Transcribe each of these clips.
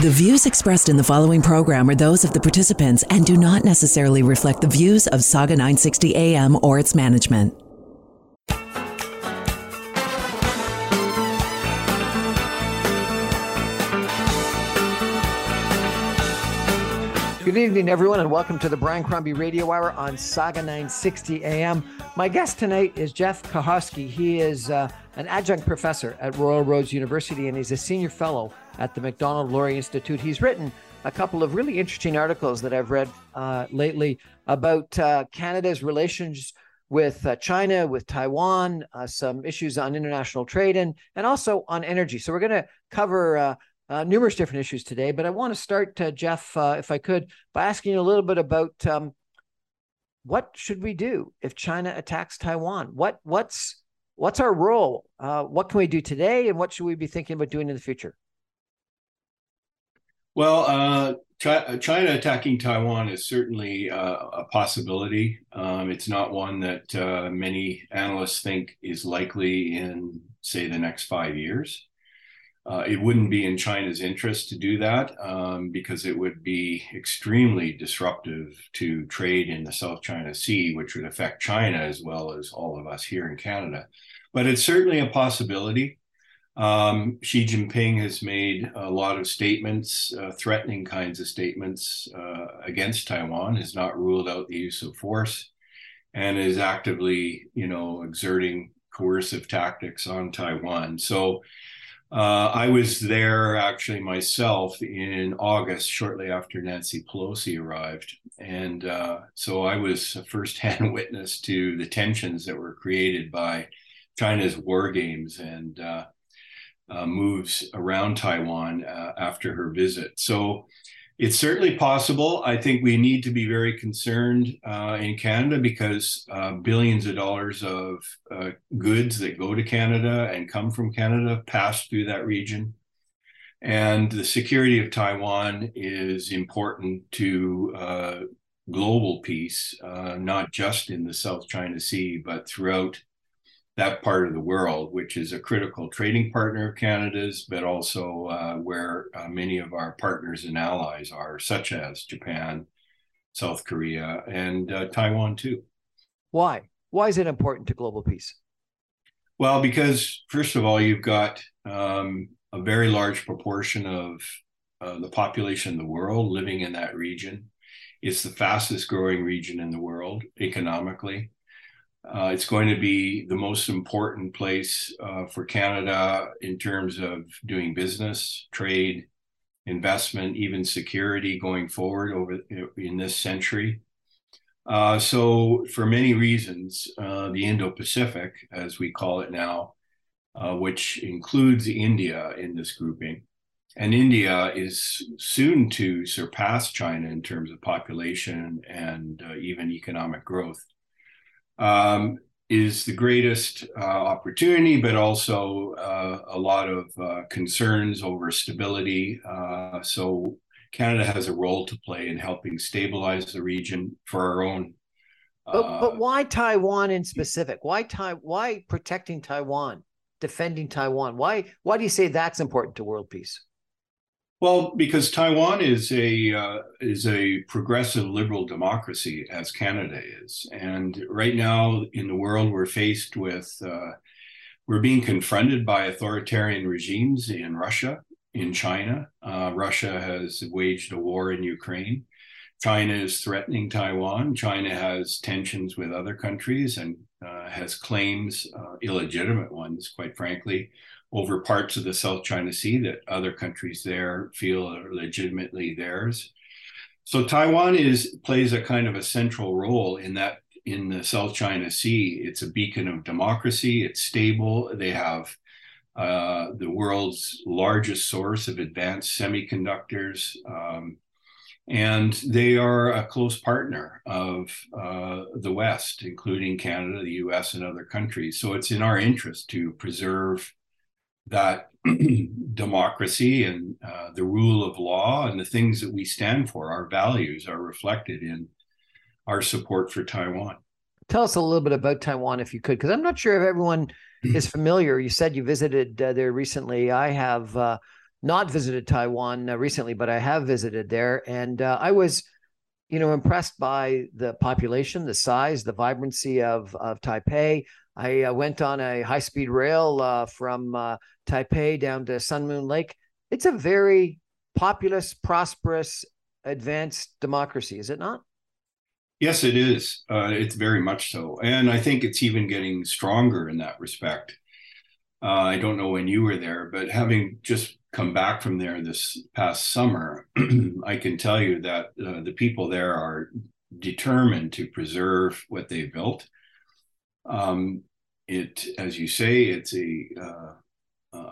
The views expressed in the following program are those of the participants and do not necessarily reflect the views of Saga 960 AM or its management. Good evening, everyone, and welcome to the Brian Crombie Radio Hour on Saga 960 AM. My guest tonight is Jeff Koharski. He is uh, an adjunct professor at Royal Roads University, and he's a senior fellow at the Macdonald-Laurier Institute. He's written a couple of really interesting articles that I've read uh, lately about uh, Canada's relations with uh, China, with Taiwan, uh, some issues on international trade, and and also on energy. So we're going to cover uh, uh, numerous different issues today. But I want to start, Jeff, if I could, by asking you a little bit about um, what should we do if China attacks Taiwan? What what's what's our role? What can we do today, and what should we be thinking about doing in the future? Well, uh, China attacking Taiwan is certainly uh, a possibility. Um, it's not one that many analysts think is likely in, say, the next five years. Uh, it wouldn't be in China's interest to do that um, because it would be extremely disruptive to trade in the South China Sea, which would affect China as well as all of us here in Canada. But it's certainly a possibility. Um, Xi Jinping has made a lot of statements, uh, threatening kinds of statements uh, against Taiwan, has not ruled out the use of force, and is actively, you know, exerting coercive tactics on Taiwan. So uh, I was there actually myself in August, shortly after Nancy Pelosi arrived. And uh, so I was a firsthand witness to the tensions that were created by China's war games and uh, moves around Taiwan uh, after her visit. So it's certainly possible. I think we need to be very concerned uh, in Canada because uh, billions of dollars of uh, goods that go to Canada and come from Canada pass through that region. And the security of Taiwan is important to uh, global peace, not just in the South China Sea, but throughout that part of the world, which is a critical trading partner of Canada's, but also uh, where uh, many of our partners and allies are, such as Japan, South Korea, and uh, Taiwan, too. Why? Why is it important to global peace? Well, because first of all, you've got um, a very large proportion of uh, the population in the world living in that region. It's the fastest growing region in the world economically. Uh, it's going to be the most important place uh, for Canada in terms of doing business, trade, investment, even security going forward over in this century. Uh, so, for many reasons, uh, the Indo-Pacific, as we call it now, uh, which includes India in this grouping, and India is soon to surpass China in terms of population and uh, even economic growth um, is the greatest uh, opportunity, but also uh, a lot of uh, concerns over stability. Uh, so Canada has a role to play in helping stabilize the region for our own. But, but uh, why Taiwan in specific? Why Tai- Why protecting Taiwan, defending Taiwan? Why why do you say that's important to world peace? Well, because Taiwan is a uh, is a progressive liberal democracy, as Canada is, and right now in the world we're faced with uh, we're being confronted by authoritarian regimes in Russia, in China. Uh, Russia has waged a war in Ukraine. China is threatening Taiwan. China has tensions with other countries and uh, has claims, uh, illegitimate ones, quite frankly, over parts of the South China Sea that other countries there feel are legitimately theirs. So Taiwan is plays a kind of a central role in that in the South China Sea. It's a beacon of democracy. It's stable. They have uh, the world's largest source of advanced semiconductors. Um, and they are a close partner of uh, the West, including Canada, the US, and other countries. So it's in our interest to preserve that democracy and uh, the rule of law and the things that we stand for, our values, are reflected in our support for Taiwan. Tell us a little bit about Taiwan, if you could, because I'm not sure if everyone is familiar. You said you visited uh, there recently. I have uh, not visited Taiwan uh, recently, but I have visited there, and uh, I was, you know, impressed by the population, the size, the vibrancy of of Taipei. I uh, went on a high speed rail uh, from uh, Taipei down to Sun Moon Lake. It's a very populous, prosperous, advanced democracy, is it not? Yes, it is. Uh, it's very much so, and I think it's even getting stronger in that respect. I don't know when you were there, but having just come back from there this past summer, I can tell you that uh, the people there are determined to preserve what they built. Um, it, as you say, it's a, uh,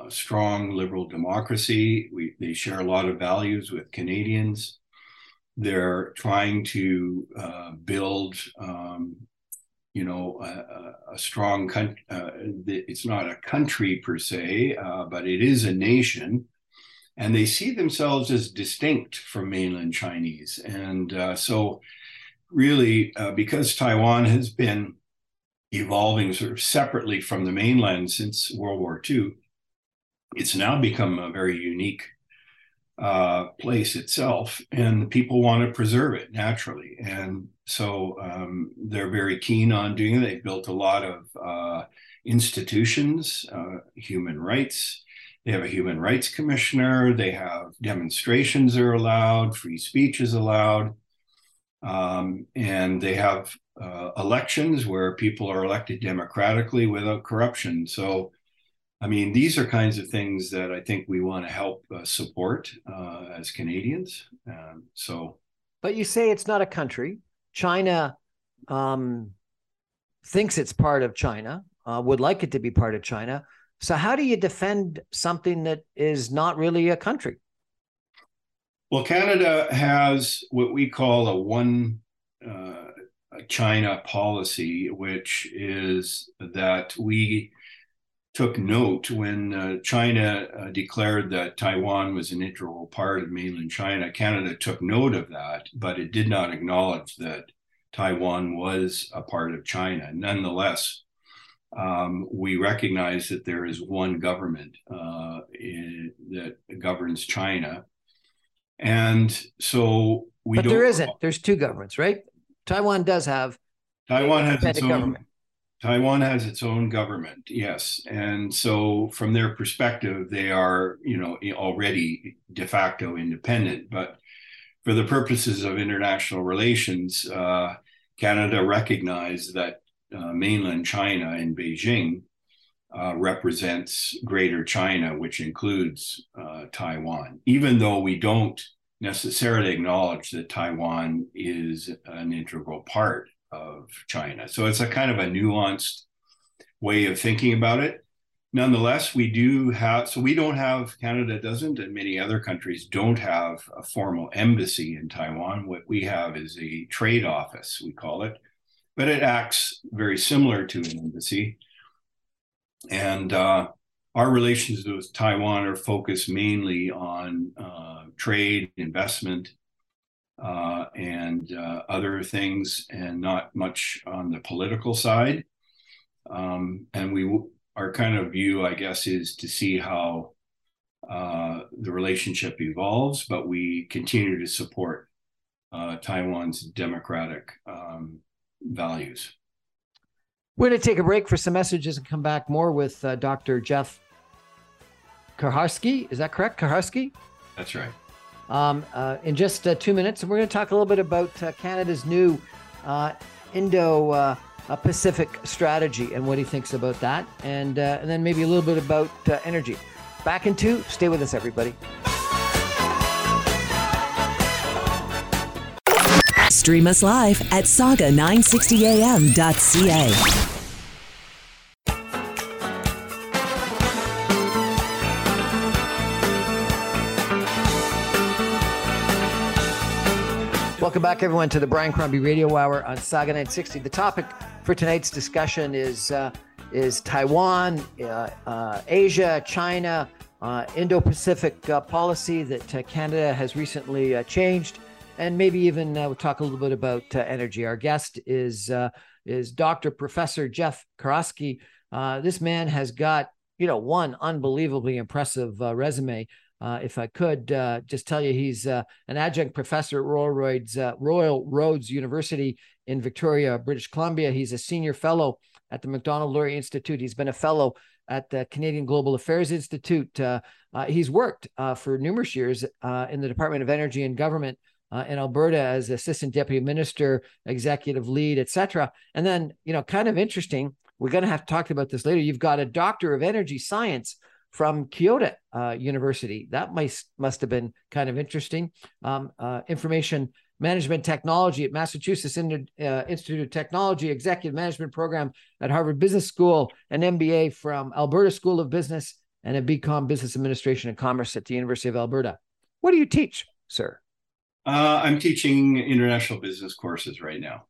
a strong liberal democracy. We, they share a lot of values with Canadians. They're trying to uh, build um, you know, a, a strong country. Uh, it's not a country per se, uh, but it is a nation. And they see themselves as distinct from mainland Chinese. And uh, so, really, uh, because Taiwan has been evolving sort of separately from the mainland since World War II, it's now become a very unique uh, place itself, and people want to preserve it naturally. And so um, they're very keen on doing it. They've built a lot of uh, institutions, uh, human rights. They have a human rights commissioner. They have demonstrations are allowed, free speech is allowed. Um, and they have uh, elections where people are elected democratically without corruption. So I mean, these are kinds of things that I think we want to help uh, support uh, as Canadians. Um, so, but you say it's not a country. China um, thinks it's part of China, uh, would like it to be part of China. So, how do you defend something that is not really a country? Well, Canada has what we call a one uh, China policy, which is that we took note when uh, China uh, declared that Taiwan was an integral part of mainland China. Canada took note of that, but it did not acknowledge that Taiwan was a part of China. Nonetheless, um, we recognize that there is one government uh, in, that governs China. And so we But there isn't. There's two governments, right? Taiwan does have Taiwan has its own government. Taiwan has its own government, yes, and so from their perspective, they are, you know, already de facto independent. But for the purposes of international relations, uh, Canada recognized that uh, mainland China in Beijing uh, represents Greater China, which includes uh, Taiwan, even though we don't necessarily acknowledge that Taiwan is an integral part of China. So it's a kind of a nuanced way of thinking about it. Nonetheless, we do have, so we don't have, Canada doesn't, and many other countries don't have a formal embassy in Taiwan. What we have is a trade office, we call it, but it acts very similar to an embassy. And uh, our relations with Taiwan are focused mainly on uh, trade, investment, uh, and uh, other things, and not much on the political side. Um, and we, our kind of view, I guess, is to see how uh, the relationship evolves, but we continue to support uh, Taiwan's democratic um, values. We're going to take a break for some messages and come back more with uh, Dr. Jeff Kucharski. Is that correct? Kucharski? That's right um, uh, in just uh, two minutes. And we're going to talk a little bit about uh, Canada's new uh, Indo uh, Pacific strategy and what he thinks about that. And, uh, and then maybe a little bit about energy. Back in two. Stay with us, everybody. Stream us live at saga960am.ca. Welcome back, everyone, to the Brian Crombie Radio Hour on Saga 960. The topic for tonight's discussion is uh, is Taiwan, uh, uh, Asia, China, uh, Indo-Pacific uh, policy that uh, Canada has recently changed, and maybe even we'll talk a little bit about energy. Our guest is is Dr. Professor Jeff Karosky. this man has got you know one unbelievably impressive resume. Uh, if I could uh, just tell you, he's uh, an adjunct professor at Royal Roads, Royal University in Victoria, British Columbia. He's a senior fellow at the Macdonald-Laurier Institute. He's been a fellow at the Canadian Global Affairs Institute. Uh, uh, he's worked uh, for numerous years uh, in the Department of Energy and Government uh, in Alberta as assistant deputy minister, executive lead, etc. And then, you know, kind of interesting. We're going to have to talk about this later. You've got a doctor of energy science from Kyoto uh, University. That must must have been kind of interesting. Um, information management technology at Massachusetts uh, Institute of Technology, executive management program at Harvard Business School, an MBA from Alberta School of Business, and a BCom Business Administration and Commerce at the University of Alberta. What do you teach, sir? Uh, I'm teaching international business courses right now.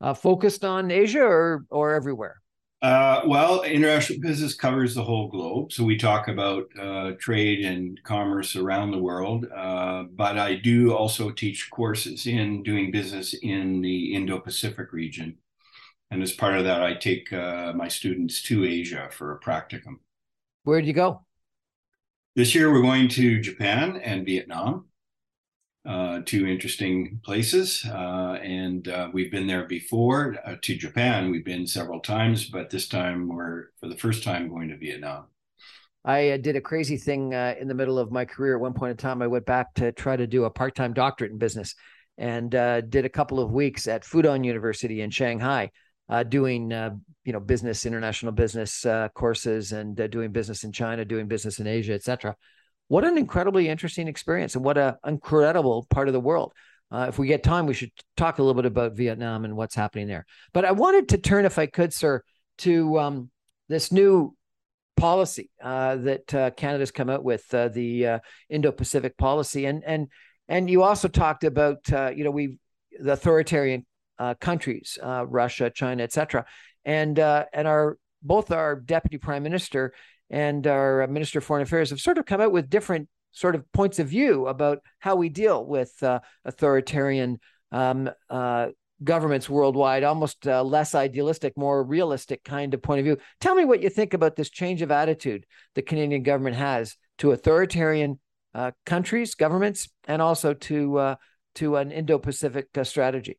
Uh, focused on Asia or or everywhere? Uh, well, international business covers the whole globe. So we talk about uh, trade and commerce around the world. Uh, but I do also teach courses in doing business in the Indo Pacific region. And as part of that, I take uh, my students to Asia for a practicum. Where do you go? This year, we're going to Japan and Vietnam uh, two interesting places. Uh, and uh, we've been there before uh, to Japan. We've been several times, but this time we're for the first time going to Vietnam. I uh, did a crazy thing uh, in the middle of my career. At one point in time, I went back to try to do a part time doctorate in business and did a couple of weeks at Fudan University in Shanghai. doing you know business international business courses and doing business in China doing business in Asia etc what an incredibly interesting experience and what an incredible part of the world. Uh, if we get time, we should talk a little bit about Vietnam and what's happening there. But I wanted to turn, if I could, sir, to um, this new policy uh, that uh, Canada's come out with, uh, the uh, Indo-Pacific policy, and and and you also talked about, uh, you know, we the authoritarian countries, Russia, China, etc., and and our both our deputy prime minister and our Minister of Foreign Affairs have sort of come out with different sort of points of view about how we deal with uh, authoritarian um, uh, governments worldwide, almost uh, less idealistic, more realistic kind of point of view. Tell me what you think about this change of attitude the Canadian government has to authoritarian uh, countries, governments, and also to uh, to an Indo-Pacific uh, strategy.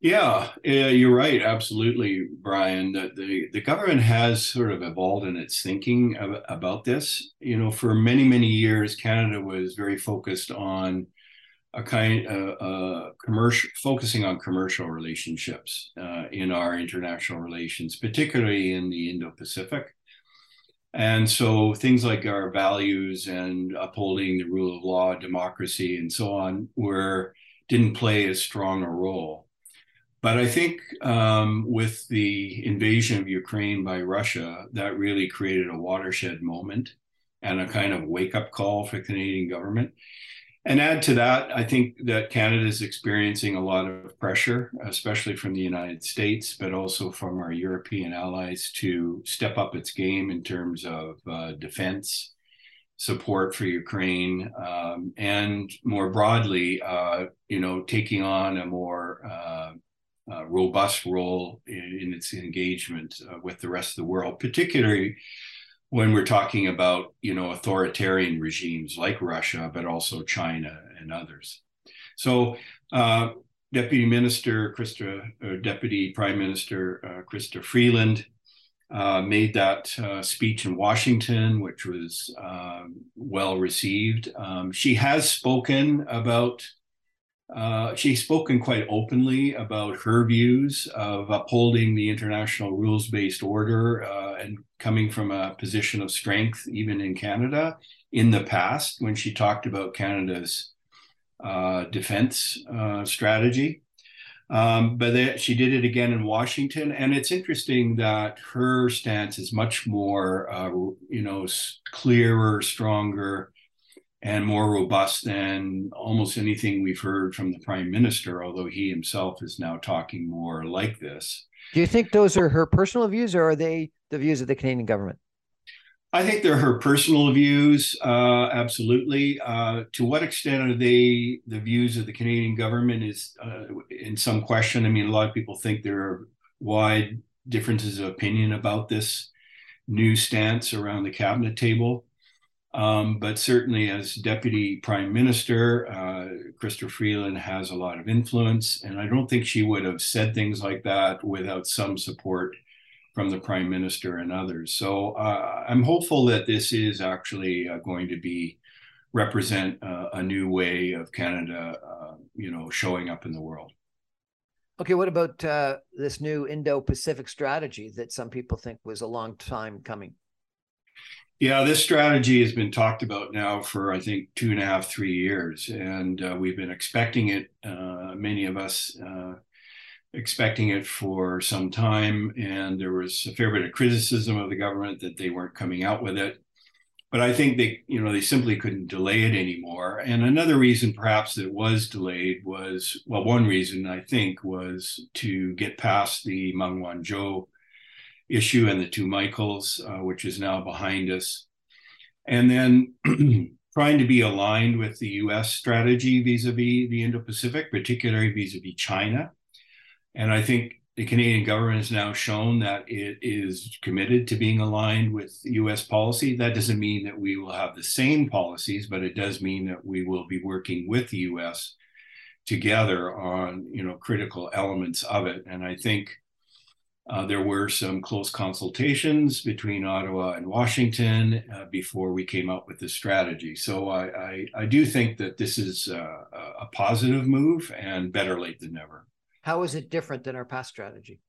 Yeah, you're right. Absolutely, Brian. The, the, the government has sort of evolved in its thinking about this. You know, for many, many years, Canada was very focused on a kind uh, uh, commercial focusing on commercial relationships uh, in our international relations, particularly in the Indo-Pacific. And so things like our values and upholding the rule of law, democracy, and so on were didn't play as strong a role. But I think um, with the invasion of Ukraine by Russia, that really created a watershed moment and a kind of wake up call for the Canadian government. And add to that, I think that Canada is experiencing a lot of pressure, especially from the United States, but also from our European allies to step up its game in terms of uh, defense, support for Ukraine, um, and more broadly, uh, you know, taking on a more uh, uh, robust role in, in its engagement uh, with the rest of the world, particularly when we're talking about you know authoritarian regimes like Russia, but also China and others. So. Uh, Deputy Minister Chrystia, Deputy Prime Minister uh, Chrystia Freeland uh, made that uh, speech in Washington, which was um, well received. Um, she has spoken about, uh, she's spoken quite openly about her views of upholding the international rules based order uh, and coming from a position of strength, even in Canada, in the past when she talked about Canada's uh, defense uh, strategy. Um, but she did it again in Washington, and it's interesting that her stance is much more, uh, you know, clearer, stronger, and more robust than almost anything we've heard from the prime minister. Although he himself is now talking more like this. Do you think those are her personal views, or are they the views of the Canadian government? I think they're her personal views, uh, absolutely. Uh, to what extent are they the views of the Canadian government is uh, in some question. I mean, a lot of people think there are wide differences of opinion about this new stance around the cabinet table. Um, but certainly, as Deputy Prime Minister, uh, Chrystia Freeland has a lot of influence, and I don't think she would have said things like that without some support from the prime minister and others. So uh, I'm hopeful that this is actually uh, going to be represent uh, a new way of Canada, uh, you know, showing up in the world. Okay, what about uh, this new Indo-Pacific strategy that some people think was a long time coming? Yeah, this strategy has been talked about now for I think two and a half, three years, and uh, we've been expecting it. many of us expecting it for some time, and there was a fair bit of criticism of the government that they weren't coming out with it. But I think they, you know, they simply couldn't delay it anymore. And another reason, perhaps, that it was delayed was, well, one reason I think was to get past the Meng Wanzhou issue and the two Michaels, uh, which is now behind us, and then trying to be aligned with the U.S. strategy vis-a-vis the Indo-Pacific, particularly vis-a-vis China. And I think the Canadian government has now shown that it is committed to being aligned with US policy. That doesn't mean that we will have the same policies, but it does mean that we will be working with the US together on you know critical elements of it. And I think uh, there were some close consultations between Ottawa and Washington uh, before we came up with this strategy. So I, I, I do think that this is uh, a positive move and better late than never. How is it different than our past strategy?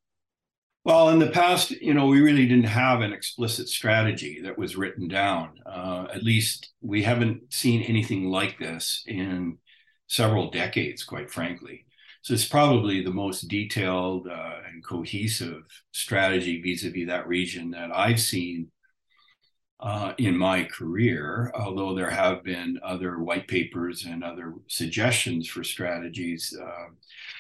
Well, in the past, you know, we really didn't have an explicit strategy that was written down. Uh, at least we haven't seen anything like this in several decades, quite frankly. So it's probably the most detailed uh, and cohesive strategy vis-a-vis that region that I've seen uh, in my career, although there have been other white papers and other suggestions for strategies. Uh,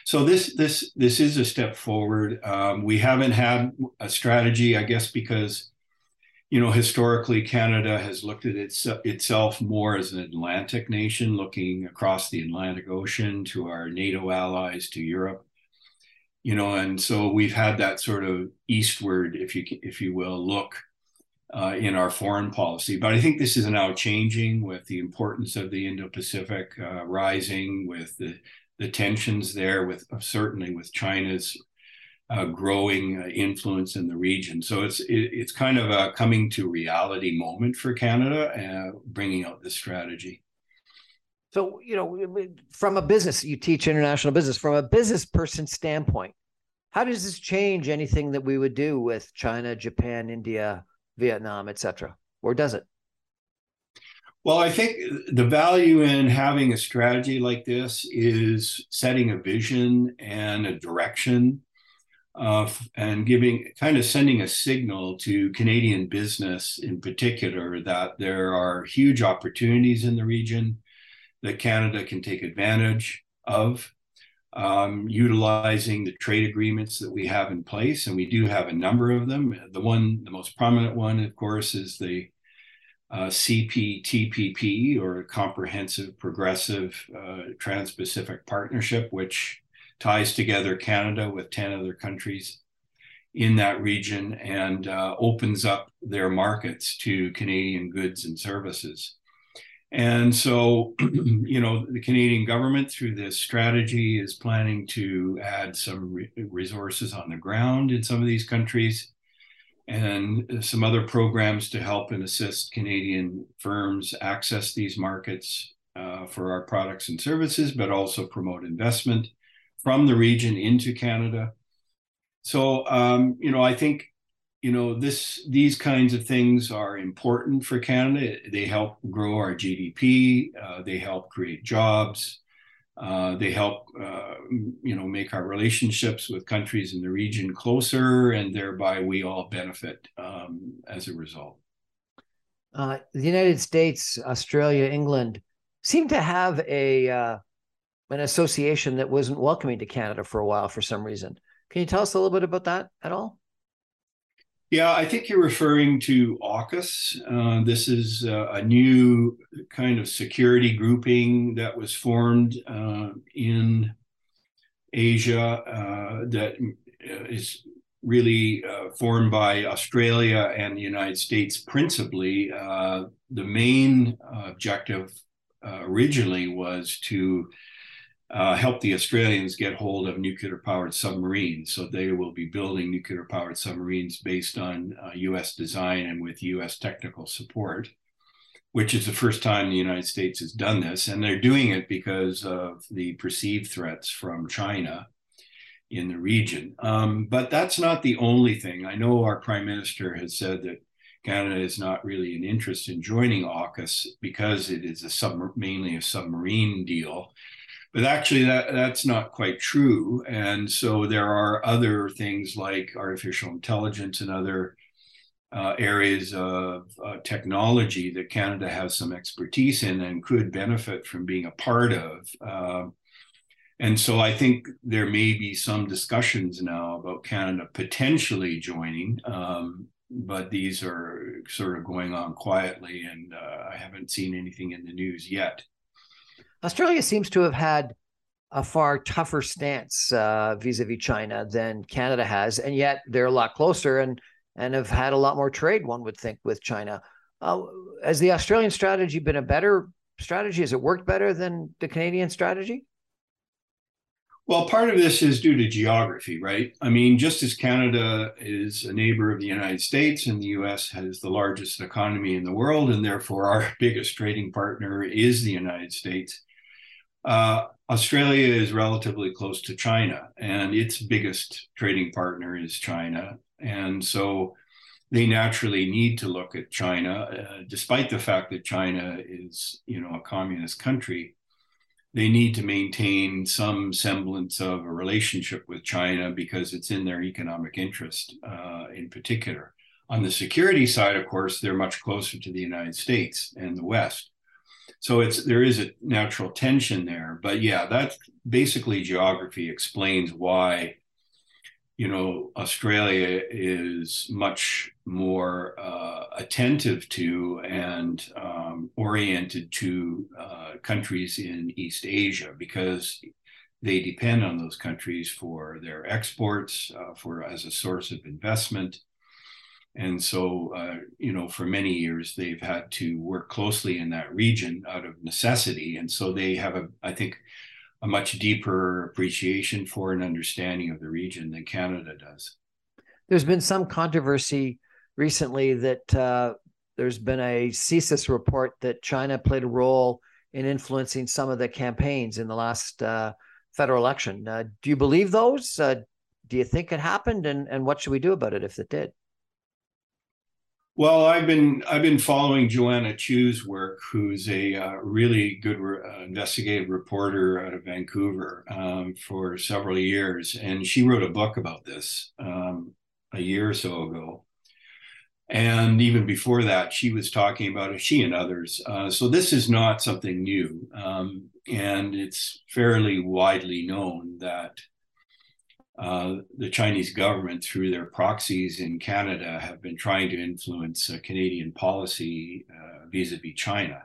so this this this is a step forward. Um, we haven't had a strategy, I guess, because you know historically Canada has looked at its, itself more as an Atlantic nation, looking across the Atlantic Ocean to our NATO allies, to Europe. You know, and so we've had that sort of eastward, if you if you will, look uh, in our foreign policy. But I think this is now changing with the importance of the Indo-Pacific uh, rising, with the, the tensions there, with certainly with China's uh, growing uh, influence in the region. So it's it, it's kind of a coming to reality moment for Canada, uh, bringing out this strategy. So you know, from a business, you teach international business. From a business person standpoint, how does this change anything that we would do with China, Japan, India? Vietnam, etc., or does it? Well, I think the value in having a strategy like this is setting a vision and a direction, uh, and giving kind of sending a signal to Canadian business in particular that there are huge opportunities in the region that Canada can take advantage of um, utilizing the trade agreements that we have in place, and we do have a number of them. The one, the most prominent one, of course, is the uh, CPTPP or Comprehensive Progressive uh, Trans Pacific Partnership, which ties together Canada with 10 other countries in that region and uh, opens up their markets to Canadian goods and services. And so, you know, the Canadian government, through this strategy, is planning to add some re- resources on the ground in some of these countries and some other programs to help and assist Canadian firms access these markets uh, for our products and services, but also promote investment from the region into Canada. So, um, you know, I think, you know, this these kinds of things are important for Canada. They help grow our GDP. Uh, they help create jobs. Uh, they help, uh, you know, make our relationships with countries in the region closer, and thereby we all benefit um, as a result. Uh, the United States, Australia, England seem to have a uh, an association that wasn't welcoming to Canada for a while for some reason. Can you tell us a little bit about that at all? Yeah, I think you're referring to AUKUS. Uh, this is uh, a new kind of security grouping that was formed uh, in Asia uh, that uh, really uh, formed by Australia and the United States principally. the main objective originally was to uh, help the Australians get hold of nuclear powered submarines. So they will be building nuclear powered submarines based on uh, US design and with US technical support, which is the first time the United States has done this. And they're doing it because of the perceived threats from China in the region. Um, but that's not the only thing. I know our prime minister has said that Canada is not really an interest in joining AUKUS because it is a sub- mainly a submarine deal but actually that that's not quite true. And so there are other things like artificial intelligence and other uh, areas of uh, technology that canada has some expertise in and could benefit from being a part of uh, and so i think there may be some discussions now about canada potentially joining um, but these are sort of going on quietly and uh, i haven't seen anything in the news yet Australia seems to have had a far tougher stance uh, vis-a-vis China than Canada has, and yet they're a lot closer and and have had a lot more trade. One would think with China. Uh, has the Australian strategy been a better strategy? Has it worked better than the Canadian strategy? Well, part of this is due to geography, right? I mean, just as Canada is a neighbor of the United States and the US has the largest economy in the world, and therefore our biggest trading partner is the United States, uh, Australia is relatively close to China, and its biggest trading partner is China. And so they naturally need to look at China, uh, despite the fact that China is, you know, a communist country. They need to maintain some semblance of a relationship with China because it's in their economic interest, uh, in particular. On the security side, of course, they're much closer to the United States and the West. So it's there is a natural tension there, but yeah, that basically geography explains why you know Australia is much more uh, attentive to and um, oriented to uh, countries in East Asia because they depend on those countries for their exports, uh, for as a source of investment, and so, uh, you know, for many years, they've had to work closely in that region out of necessity. And so they have, a, I think, a much deeper appreciation for and understanding of the region than Canada does. There's been some controversy recently that uh, there's been a CSIS report that China played a role in influencing some of the campaigns in the last uh, federal election. Uh, do you believe those? Uh, do you think it happened? And, and what should we do about it if it did? Well, I've been I've been following Joanna Chiu's work, who's a uh, really good re- uh, investigative reporter out of Vancouver um, for several years, and she wrote a book about this um, a year or so ago. And even before that, she was talking about it. She and others. Uh, so this is not something new, um, and it's fairly widely known that uh, the Chinese government, through their proxies in Canada, have been trying to influence uh, Canadian policy vis a vis China.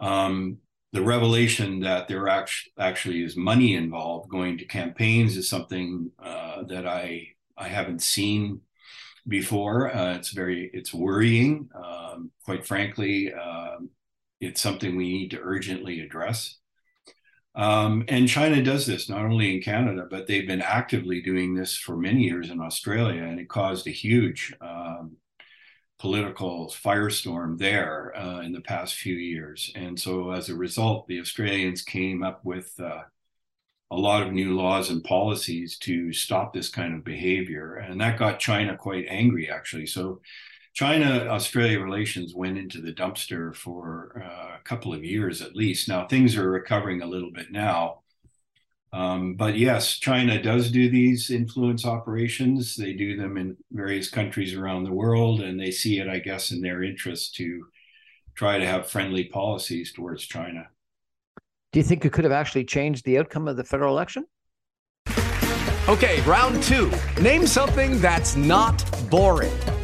Um, the revelation that there actually, actually is money involved going to campaigns is something uh, that I I haven't seen before. Uh, it's very it's worrying. Um, quite frankly, um, it's something we need to urgently address. Um, and China does this not only in Canada, but they've been actively doing this for many years in Australia, and it caused a huge um, political firestorm there uh, in the past few years. And so, as a result, the Australians came up with uh, a lot of new laws and policies to stop this kind of behavior, and that got China quite angry, actually. So, China Australia relations went into the dumpster for uh, a couple of years at least. Now things are recovering a little bit now. Um, but yes, China does do these influence operations. They do them in various countries around the world, and they see it, I guess, in their interest to try to have friendly policies towards China. Do you think it could have actually changed the outcome of the federal election? Okay, round two. Name something that's not boring a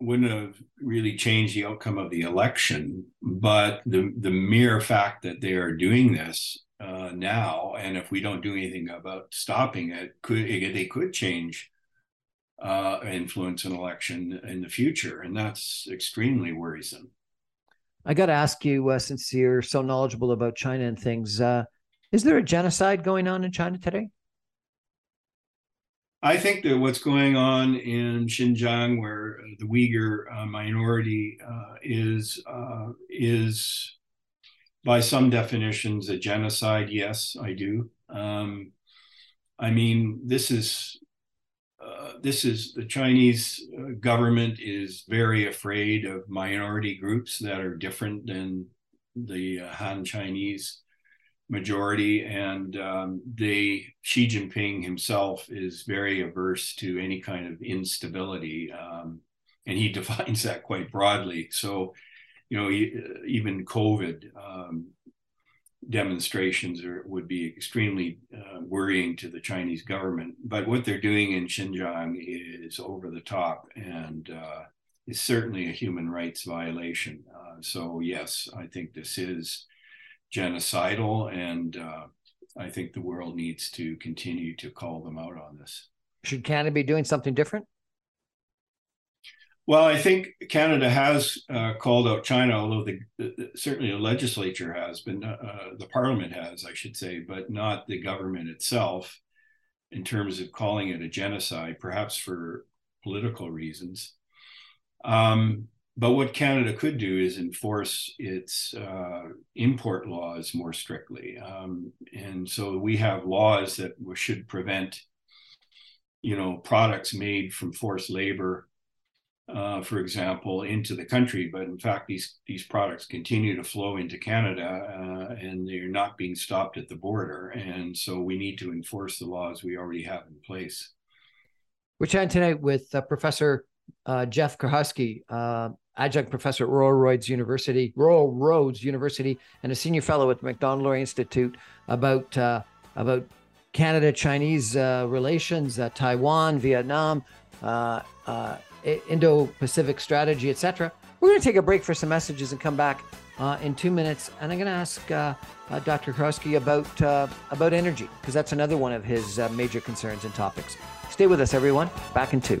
wouldn't have really changed the outcome of the election, but the the mere fact that they are doing this uh, now, and if we don't do anything about stopping it, could it, they could change uh, influence an election in the future, and that's extremely worrisome. I got to ask you, uh, since you're so knowledgeable about China and things, uh, is there a genocide going on in China today? I think that what's going on in Xinjiang, where the Uyghur uh, minority uh, is uh, is by some definitions a genocide. Yes, I do. Um, I mean, this is uh, this is the Chinese uh, government is very afraid of minority groups that are different than the uh, Han Chinese majority, and um, they Xi Jinping himself is very averse to any kind of instability, um, and he defines that quite broadly. So, you know, even COVID um, demonstrations are, would be extremely uh, worrying to the Chinese government. But what they're doing in Xinjiang is over the top and uh, is certainly a human rights violation. Uh, so, yes, I think this is genocidal, and uh, I think the world needs to continue to call them out on this. Should Canada be doing something different? Well, I think Canada has uh, called out China, although the, the, certainly the legislature has, but uh, the parliament has, I should say, but not the government itself, in terms of calling it a genocide, perhaps for political reasons. Um, but what Canada could do is enforce its uh, import laws more strictly, um, and so we have laws that should prevent, you know, products made from forced labor, uh, for example, into the country. But in fact, these these products continue to flow into Canada, uh, and they're not being stopped at the border. And so we need to enforce the laws we already have in place. We're chatting tonight with uh, Professor uh, Jeff Karhusky, uh, adjunct professor at Royal Roads University, Royal Roads University, and a senior fellow at the Macdonald Institute about uh, about Canada Chinese uh, relations, uh, Taiwan, Vietnam, uh, uh, Indo Pacific strategy, etc. We're going to take a break for some messages and come back uh, in two minutes. And I'm going to ask Dr. Karhusky about about energy because that's another one of his major concerns and topics. Stay with us, everyone. Back in two.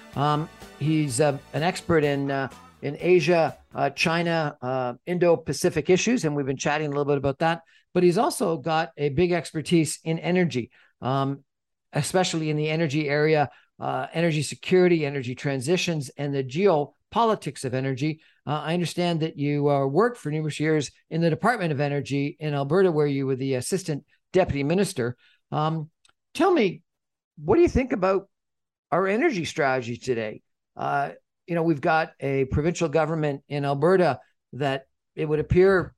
Um, he's uh, an expert in uh, in Asia, uh, China, uh, Indo-Pacific issues, and we've been chatting a little bit about that. But he's also got a big expertise in energy, um, especially in the energy area, uh, energy security, energy transitions, and the geopolitics of energy. Uh, I understand that you worked for numerous years in the Department of Energy in Alberta, where you were the assistant deputy minister. Um, tell me, what do you think about our energy strategy today? Uh, you know, we've got a provincial government in Alberta that it would appear,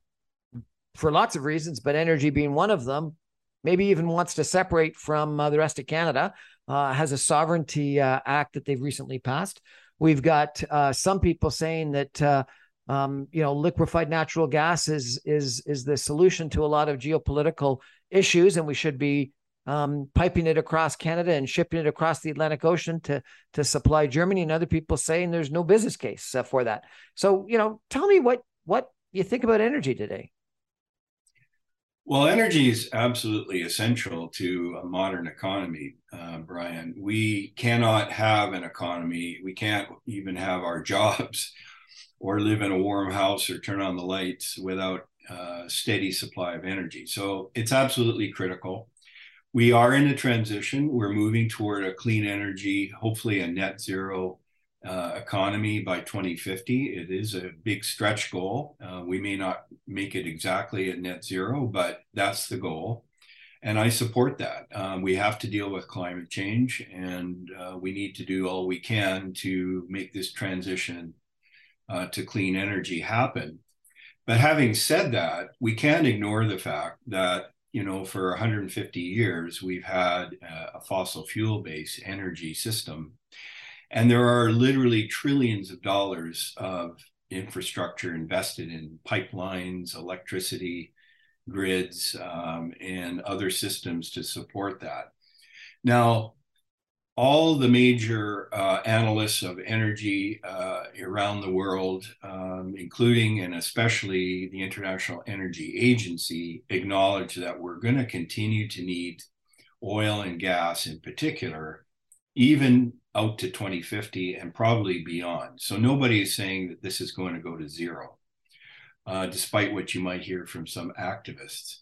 for lots of reasons, but energy being one of them, maybe even wants to separate from uh, the rest of Canada. Uh, has a sovereignty uh, act that they've recently passed. We've got uh, some people saying that uh, um, you know liquefied natural gas is is is the solution to a lot of geopolitical issues, and we should be um, piping it across Canada and shipping it across the Atlantic Ocean to to supply Germany. And other people saying there's no business case uh, for that. So you know, tell me what what you think about energy today. Well, energy is absolutely essential to a modern economy, uh, Brian. We cannot have an economy, we can't even have our jobs or live in a warm house or turn on the lights without a uh, steady supply of energy. So it's absolutely critical. We are in a transition. We're moving toward a clean energy, hopefully a net zero uh, economy by 2050. It is a big stretch goal. Uh, we may not make it exactly at net zero, but that's the goal. And I support that. Um, we have to deal with climate change, and uh, we need to do all we can to make this transition uh, to clean energy happen. But having said that, we can't ignore the fact that you know for 150 years we've had a fossil fuel based energy system and there are literally trillions of dollars of infrastructure invested in pipelines, electricity, grids, um, and other systems to support that. Now, all the major uh, analysts of energy uh, around the world, um, including and especially the International Energy Agency, acknowledge that we're going to continue to need oil and gas in particular, even out to 2050 and probably beyond. So nobody is saying that this is going to go to zero, uh, despite what you might hear from some activists.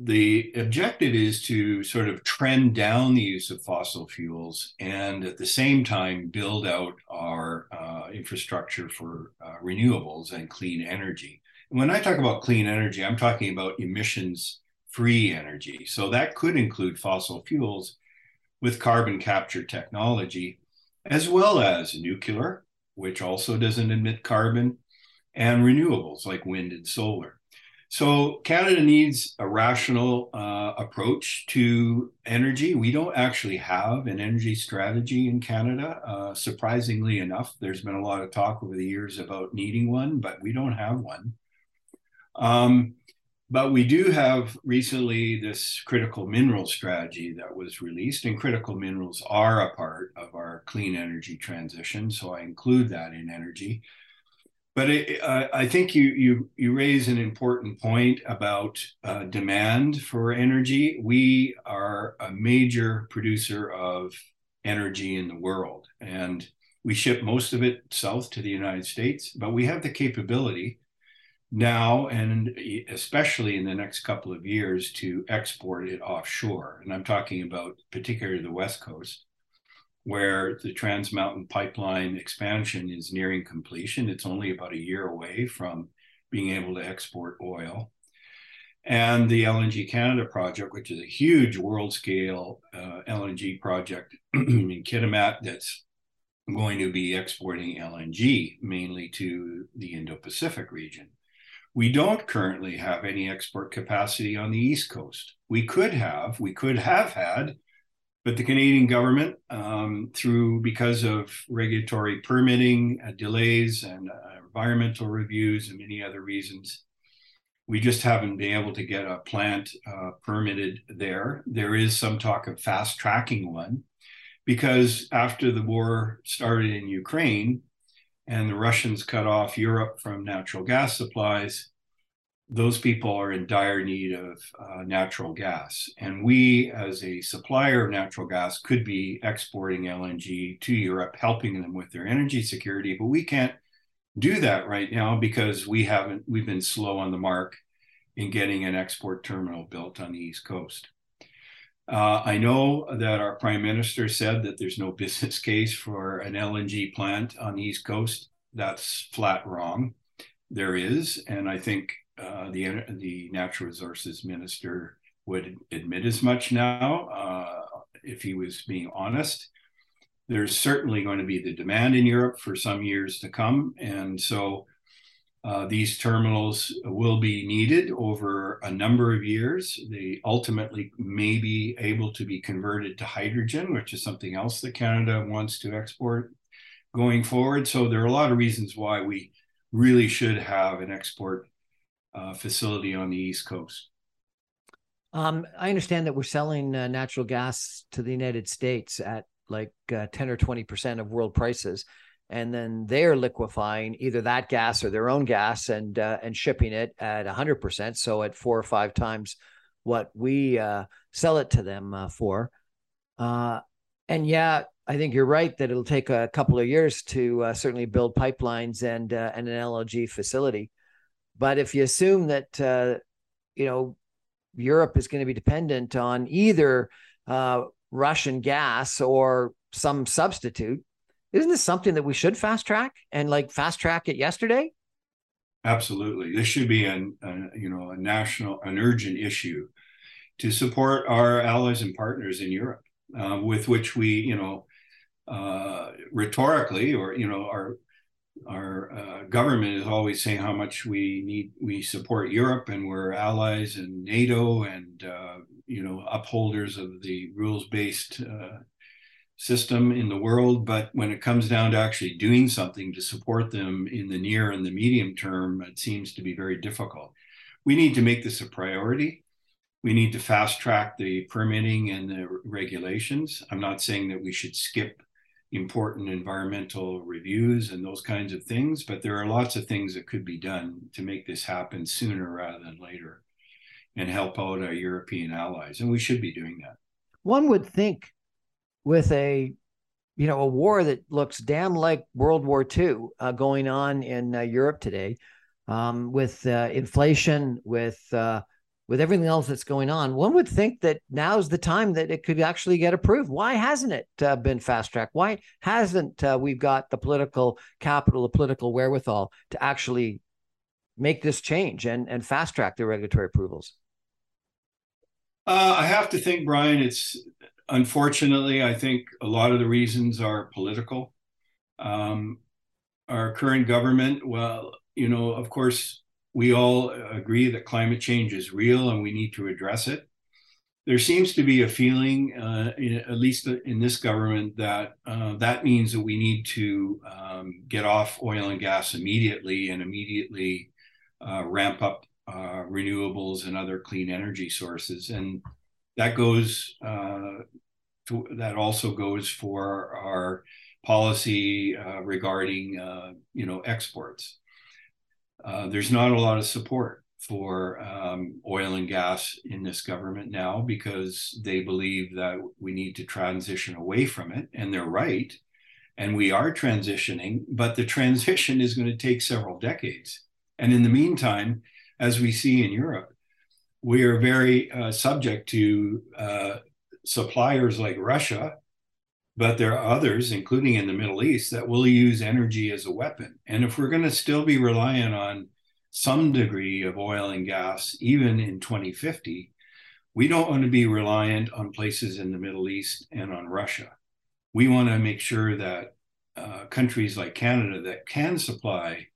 The objective is to sort of trend down the use of fossil fuels and at the same time build out our uh, infrastructure for uh, renewables and clean energy. When I talk about clean energy, I'm talking about emissions free energy. So that could include fossil fuels with carbon capture technology, as well as nuclear, which also doesn't emit carbon, and renewables like wind and solar. So Canada needs a rational uh, approach to energy. We don't actually have an energy strategy in Canada. Uh, surprisingly enough, there's been a lot of talk over the years about needing one, but we don't have one. Um, but we do have recently this critical mineral strategy that was released, and critical minerals are a part of our clean energy transition. So I include that in energy. But it, uh, I think you, you, you raise an important point about uh, demand for energy. We are a major producer of energy in the world, and we ship most of it south to the United States, but we have the capability now and especially in the next couple of years to export it offshore. And I'm talking about particularly the West Coast, where the Trans Mountain Pipeline expansion is nearing completion. It's only about a year away from being able to export oil. And the LNG Canada project, which is a huge world scale uh, LNG project in Kitimat that's going to be exporting LNG mainly to the Indo Pacific region. We don't currently have any export capacity on the East Coast. We could have, we could have had, but the Canadian government, um, through because of regulatory permitting uh, delays and uh, environmental reviews and many other reasons, we just haven't been able to get a plant uh, permitted there. There is some talk of fast tracking one because after the war started in Ukraine, and the Russians cut off Europe from natural gas supplies, those people are in dire need of uh, natural gas. And we, as a supplier of natural gas, could be exporting LNG to Europe, helping them with their energy security. But we can't do that right now because we haven't, we've been slow on the mark in getting an export terminal built on the East Coast. Uh, I know that our prime minister said that there's no business case for an LNG plant on the East Coast. That's flat wrong. There is, and I think uh, the the natural resources minister would admit as much now uh, if he was being honest. There's certainly going to be the demand in Europe for some years to come, and so uh, these terminals will be needed over a number of years. They ultimately may be able to be converted to hydrogen, which is something else that Canada wants to export going forward. So there are a lot of reasons why we really should have an export uh, facility on the East Coast. Um, I understand that we're selling uh, natural gas to the United States at like uh, 10 or 20% of world prices. And then they're liquefying either that gas or their own gas and uh, and shipping it at 100%. So at four or five times what we uh, sell it to them uh, for. and yeah, I think you're right that it'll take a couple of years to certainly build pipelines and and an LNG facility. But if you assume that uh, you know Europe is going to be dependent on either uh, Russian gas or some substitute, isn't this something that we should fast track and like fast track it yesterday? Absolutely, this should be an, a you know a national, an urgent issue to support our allies and partners in Europe, uh, with which we you know uh, rhetorically or you know are our uh, government is always saying how much we need we support Europe and we're allies in NATO and uh, you know upholders of the rules based uh, system in the world. But when it comes down to actually doing something to support them in the near and the medium term, it seems to be very difficult. We need to make this a priority. We need to fast track the permitting and the regulations. I'm not saying that we should skip important environmental reviews and those kinds of things. But there are lots of things that could be done to make this happen sooner rather than later and help out our European allies. And we should be doing that. One would think with a you know a war that looks damn like World War II uh, going on in uh, Europe today, um, with uh, inflation, with uh, with everything else that's going on, one would think that now's the time that it could actually get approved. Why hasn't it uh, been fast tracked? Why hasn't uh, we've got the political capital, the political wherewithal to actually make this change and, and fast track the regulatory approvals? Uh, I have to think, Brian, it's unfortunately, I think a lot of the reasons are political. Um, our current government, well, you know, of course, we all agree that climate change is real and we need to address it. There seems to be a feeling, uh, in, at least in this government, that uh, that means that we need to um, get off oil and gas immediately and immediately uh, ramp up uh, renewables and other clean energy sources. And that goes uh, to, that also goes for our policy uh, regarding you know exports. Uh, there's not a lot of support for um, oil and gas in this government now because they believe that we need to transition away from it. And they're right. And we are transitioning, but the transition is going to take several decades. And in the meantime, as we see in Europe, we are very uh, subject to uh, suppliers like Russia but there are others, including in the Middle East, that will use energy as a weapon. And if we're going to still be reliant on some degree of oil and gas, even in 2050, we don't want to be reliant on places in the Middle East and on Russia. We want to make sure that uh, countries like Canada that can supply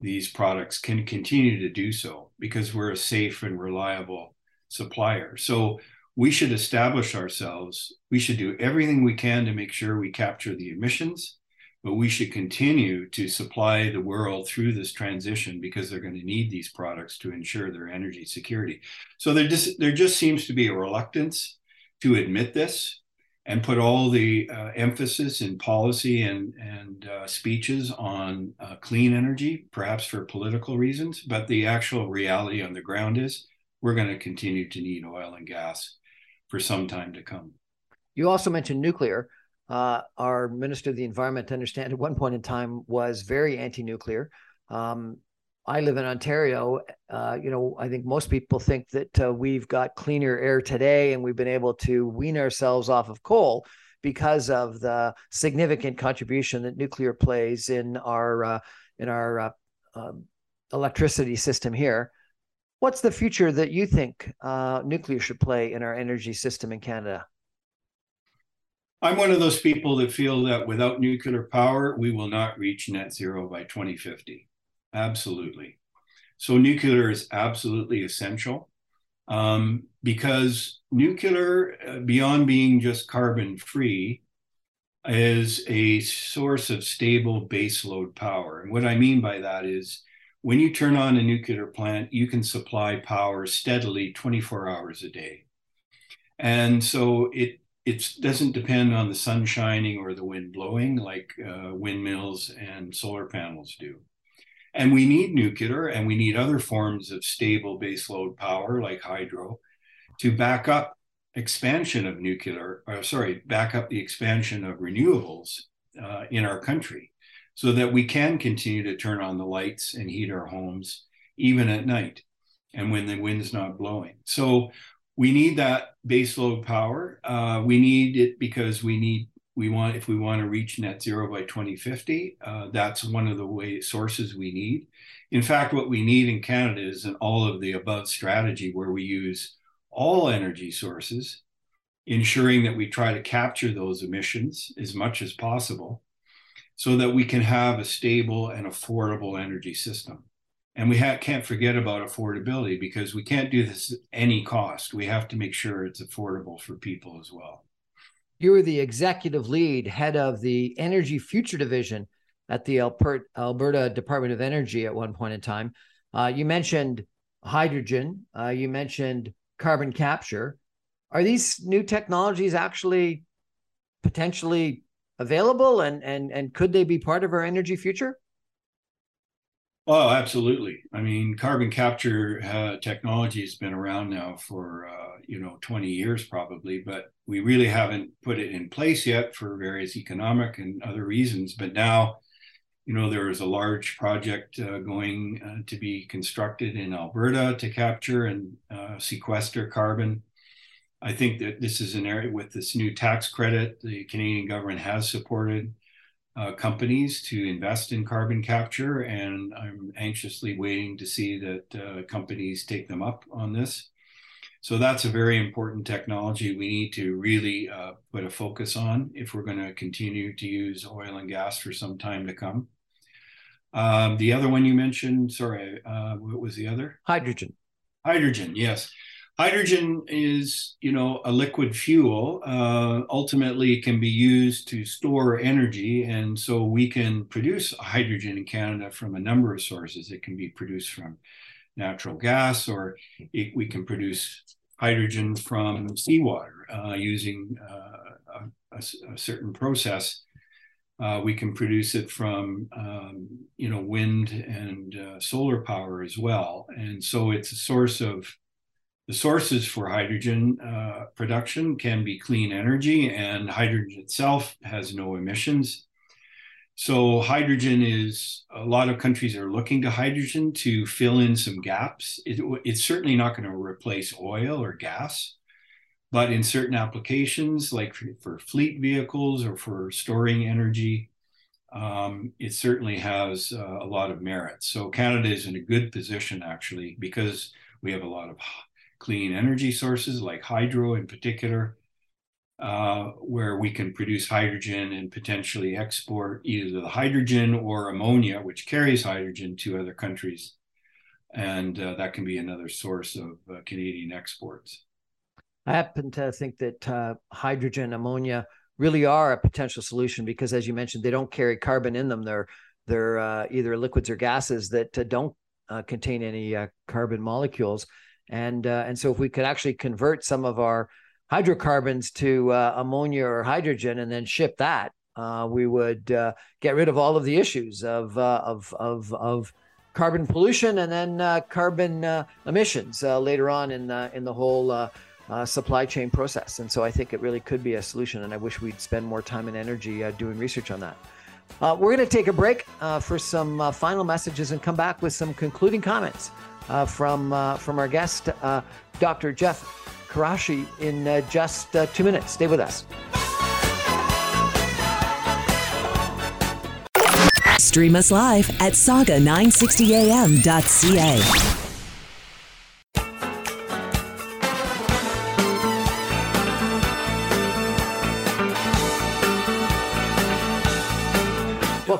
these products can continue to do so because we're a safe and reliable supplier. So we should establish ourselves. We should do everything we can to make sure we capture the emissions, but we should continue to supply the world through this transition because they're going to need these products to ensure their energy security. So there just there just seems to be a reluctance to admit this and put all the uh, emphasis in policy and, and uh, speeches on uh, clean energy, perhaps for political reasons. But the actual reality on the ground is we're going to continue to need oil and gas for some time to come. You also mentioned nuclear. Uh, our Minister of the Environment, to understand, at one point in time was very anti nuclear. Um, I live in Ontario. Uh, you know, I think most people think that uh, we've got cleaner air today and we've been able to wean ourselves off of coal because of the significant contribution that nuclear plays in our uh, in our uh, um, electricity system here. What's the future that you think uh, nuclear should play in our energy system in Canada? I'm one of those people that feel that without nuclear power, we will not reach net zero by 2050. Absolutely. So nuclear is absolutely essential um, because nuclear, uh, beyond being just carbon free, is a source of stable baseload power. And what I mean by that is when you turn on a nuclear plant, you can supply power steadily 24 hours a day. And so it it doesn't depend on the sun shining or the wind blowing like uh, windmills and solar panels do. And we need nuclear and we need other forms of stable baseload power like hydro to back up expansion of nuclear, or sorry, back up the expansion of renewables uh, in our country so that we can continue to turn on the lights and heat our homes even at night and when the wind's not blowing. So we need that baseload power. Uh, we need it because we need we want if we want to reach net zero by 2050 uh, that's one of the way sources we need in fact what we need in canada is an all of the above strategy where we use all energy sources ensuring that we try to capture those emissions as much as possible so that we can have a stable and affordable energy system and we ha- can't forget about affordability because we can't do this at any cost we have to make sure it's affordable for people as well you were the executive lead, head of the Energy Future Division at the Alberta Department of Energy at one point in time. Uh, you mentioned hydrogen, uh, you mentioned carbon capture. Are these new technologies actually potentially available and, and, and could they be part of our energy future? Oh, absolutely. I mean, carbon capture uh, technology has been around now for uh, you know 20 years probably, but we really haven't put it in place yet for various economic and other reasons. But now, you know, there is a large project uh, going uh, to be constructed in Alberta to capture and uh, sequester carbon. I think that this is an area with this new tax credit the Canadian government has supported uh, companies to invest in carbon capture, and I'm anxiously waiting to see that uh, companies take them up on this. So that's a very important technology we need to really uh, put a focus on if we're going to continue to use oil and gas for some time to come. Um, the other one you mentioned, sorry, uh, what was the other? Hydrogen. Hydrogen, yes hydrogen is you know a liquid fuel. Uh, ultimately can be used to store energy and so we can produce hydrogen in canada from a number of sources. It can be produced from natural gas or it, we can produce hydrogen from seawater uh, using uh, a, a, certain process. Uh, we can produce it from um, you know wind and uh, solar power as well. And so it's a source of the sources for hydrogen uh, production can be clean energy, and hydrogen itself has no emissions. So, hydrogen is a lot of countries are looking to hydrogen to fill in some gaps. It, it's certainly not going to replace oil or gas, but in certain applications, like for, for fleet vehicles or for storing energy, um, it certainly has uh, a lot of merit. So, Canada is in a good position actually because we have a lot of clean energy sources like hydro in particular, uh, where we can produce hydrogen and potentially export either the hydrogen or ammonia, which carries hydrogen to other countries. And uh, that can be another source of uh, Canadian exports. I happen to think that uh, hydrogen, ammonia really are a potential solution because, as you mentioned, they don't carry carbon in them. They're they're uh, either liquids or gases that uh, don't contain any carbon molecules. And uh, and so if we could actually convert some of our hydrocarbons to uh, ammonia or hydrogen and then ship that, uh, we would uh, get rid of all of the issues of uh, of of of carbon pollution and then uh, carbon emissions later on in the in the whole supply chain process. And so I think it really could be a solution. And I wish we'd spend more time and energy doing research on that. Uh, we're going to take a break uh, for some uh, final messages and come back with some concluding comments from from our guest, Dr. Jeff Kucharski, in just two minutes. Stay with us. Stream us live at saga960am.ca.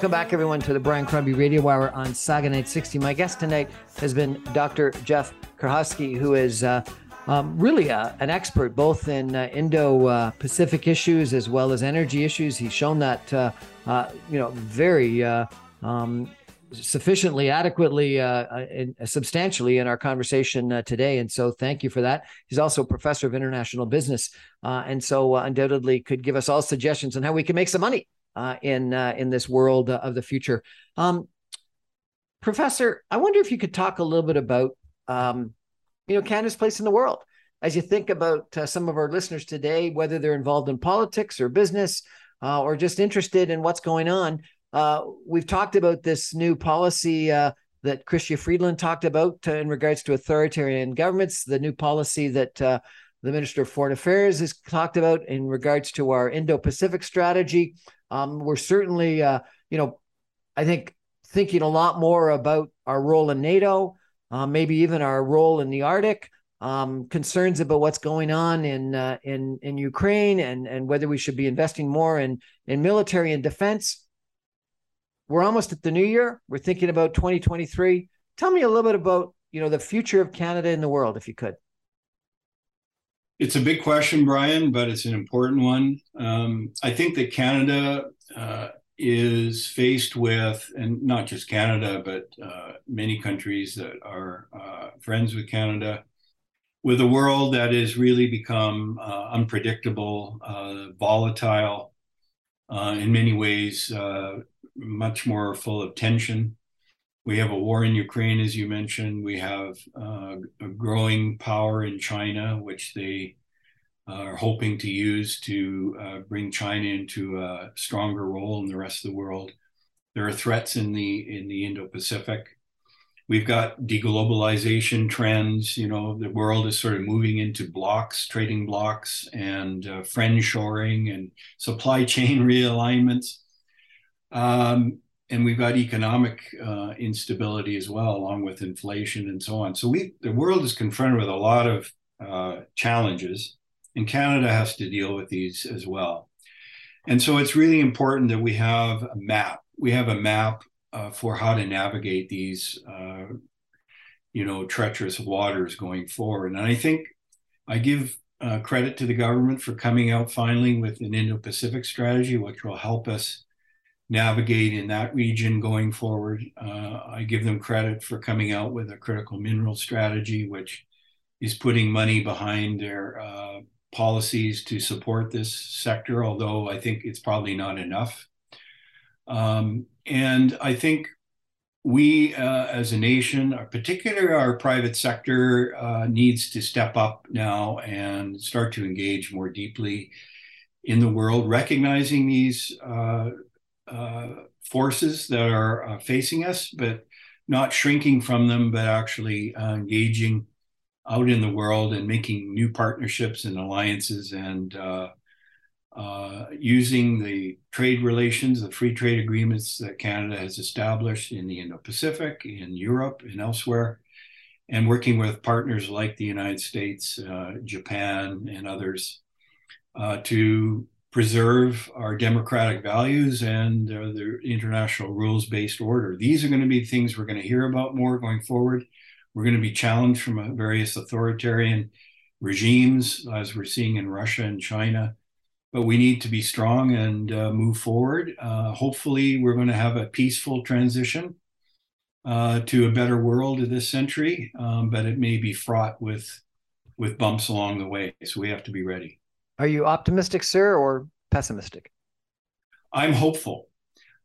Welcome back, everyone, to the Brian Crombie Radio Hour on Saga 960. My guest tonight has been Dr. Jeff Kucharski, who is uh, um, really uh, an expert both in uh, Indo-Pacific issues as well as energy issues. He's shown that uh, uh, you know very uh, um, sufficiently, adequately, and substantially in our conversation today. And so, thank you for that. He's also a professor of international business, and so undoubtedly could give us all suggestions on how we can make some money in in this world of the future. Um, Professor, I wonder if you could talk a little bit about um, you know Canada's place in the world. As you think about uh, some of our listeners today, whether they're involved in politics or business uh, or just interested in what's going on, uh, we've talked about this new policy uh, that Chrystia Freeland talked about uh, in regards to authoritarian governments, the new policy that uh, the Minister of Foreign Affairs has talked about in regards to our Indo-Pacific strategy. Um, we're certainly, you know, I think thinking a lot more about our role in NATO uh, maybe even our role in the Arctic, um, concerns about what's going on in uh, in in Ukraine, and and whether we should be investing more in in military and defense. We're almost at the new year. We're thinking about 2023. Tell me a little bit about you know the future of Canada in the world, if you could. It's a big question, Brian, but it's an important one. Um, I think that Canada uh, is faced with, and not just Canada, but uh, many countries that are uh, friends with Canada, with a world that has really become uh, unpredictable, uh, volatile, uh, in many ways, much more full of tension. We have a war in Ukraine, as you mentioned. We have a growing power in China, which they are hoping to use to uh, bring China into a stronger role in the rest of the world. There are threats in the in the Indo-Pacific. We've got deglobalization trends. You know, the world is sort of moving into blocks, trading blocks, and uh, friend shoring and supply chain realignments. Um, and we've got economic uh, instability as well, along with inflation and so on. So we, the world is confronted with a lot of uh, challenges and Canada has to deal with these as well. And so it's really important that we have a map. We have a map uh, for how to navigate these, uh, you know, treacherous waters going forward. And I think I give uh, credit to the government for coming out finally with an Indo-Pacific strategy, which will help us navigate in that region going forward. Uh, I give them credit for coming out with a critical mineral strategy, which is putting money behind their uh, policies to support this sector, although I think it's probably not enough. Um, and I think we uh, as a nation, uh, particularly our private sector, uh, needs to step up now and start to engage more deeply in the world, recognizing these uh, uh, forces that are uh, facing us, but not shrinking from them, but actually engaging out in the world and making new partnerships and alliances and uh, uh, using the trade relations, the free trade agreements that Canada has established in the Indo Pacific, in Europe, and elsewhere, and working with partners like the United States, uh, Japan, and others uh, to preserve our democratic values and uh, the international rules based order. These are going to be things we're going to hear about more going forward. We're going to be challenged from various authoritarian regimes, as we're seeing in Russia and China. But we need to be strong and uh, move forward. Uh, hopefully, we're going to have a peaceful transition uh, to a better world of this century, um, but it may be fraught with with bumps along the way. So we have to be ready. Are you optimistic, sir, or pessimistic? I'm hopeful.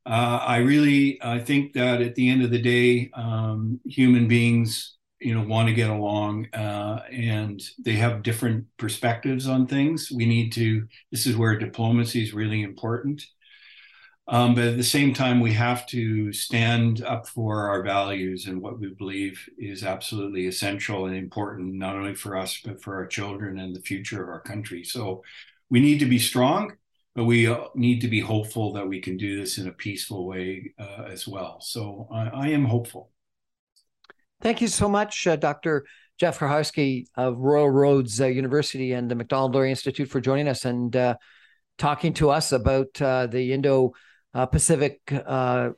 Uh, I really I think that at the end of the day, um, human beings, you know, want to get along, uh, and they have different perspectives on things. We need to. This is where diplomacy is really important. Um, but at the same time, we have to stand up for our values and what we believe is absolutely essential and important, not only for us, but for our children and the future of our country. So we need to be strong, but we uh, need to be hopeful that we can do this in a peaceful way uh, as well. So I, I, am hopeful. Thank you so much, uh, Dr. Jeff Kucharski of Royal Roads uh, University and the Macdonald-Laurier Institute for joining us and uh, talking to us about uh, the Indo- uh, Pacific uh,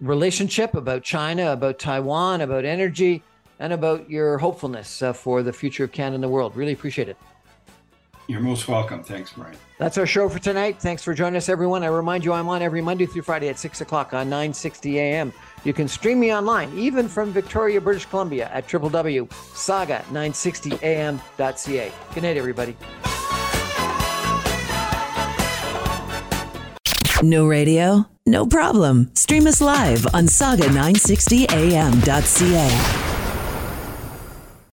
relationship, about China, about Taiwan, about energy, and about your hopefulness uh, for the future of Canada and the world. Really appreciate it. You're most welcome. Thanks, Brian. That's our show for tonight. Thanks for joining us, everyone. I remind you, I'm on every Monday through Friday at 6 o'clock on 960 a.m. You can stream me online, even from Victoria, British Columbia, at www.saga960am.ca. Good night, everybody. No radio? No problem. Stream us live on saga960am.ca.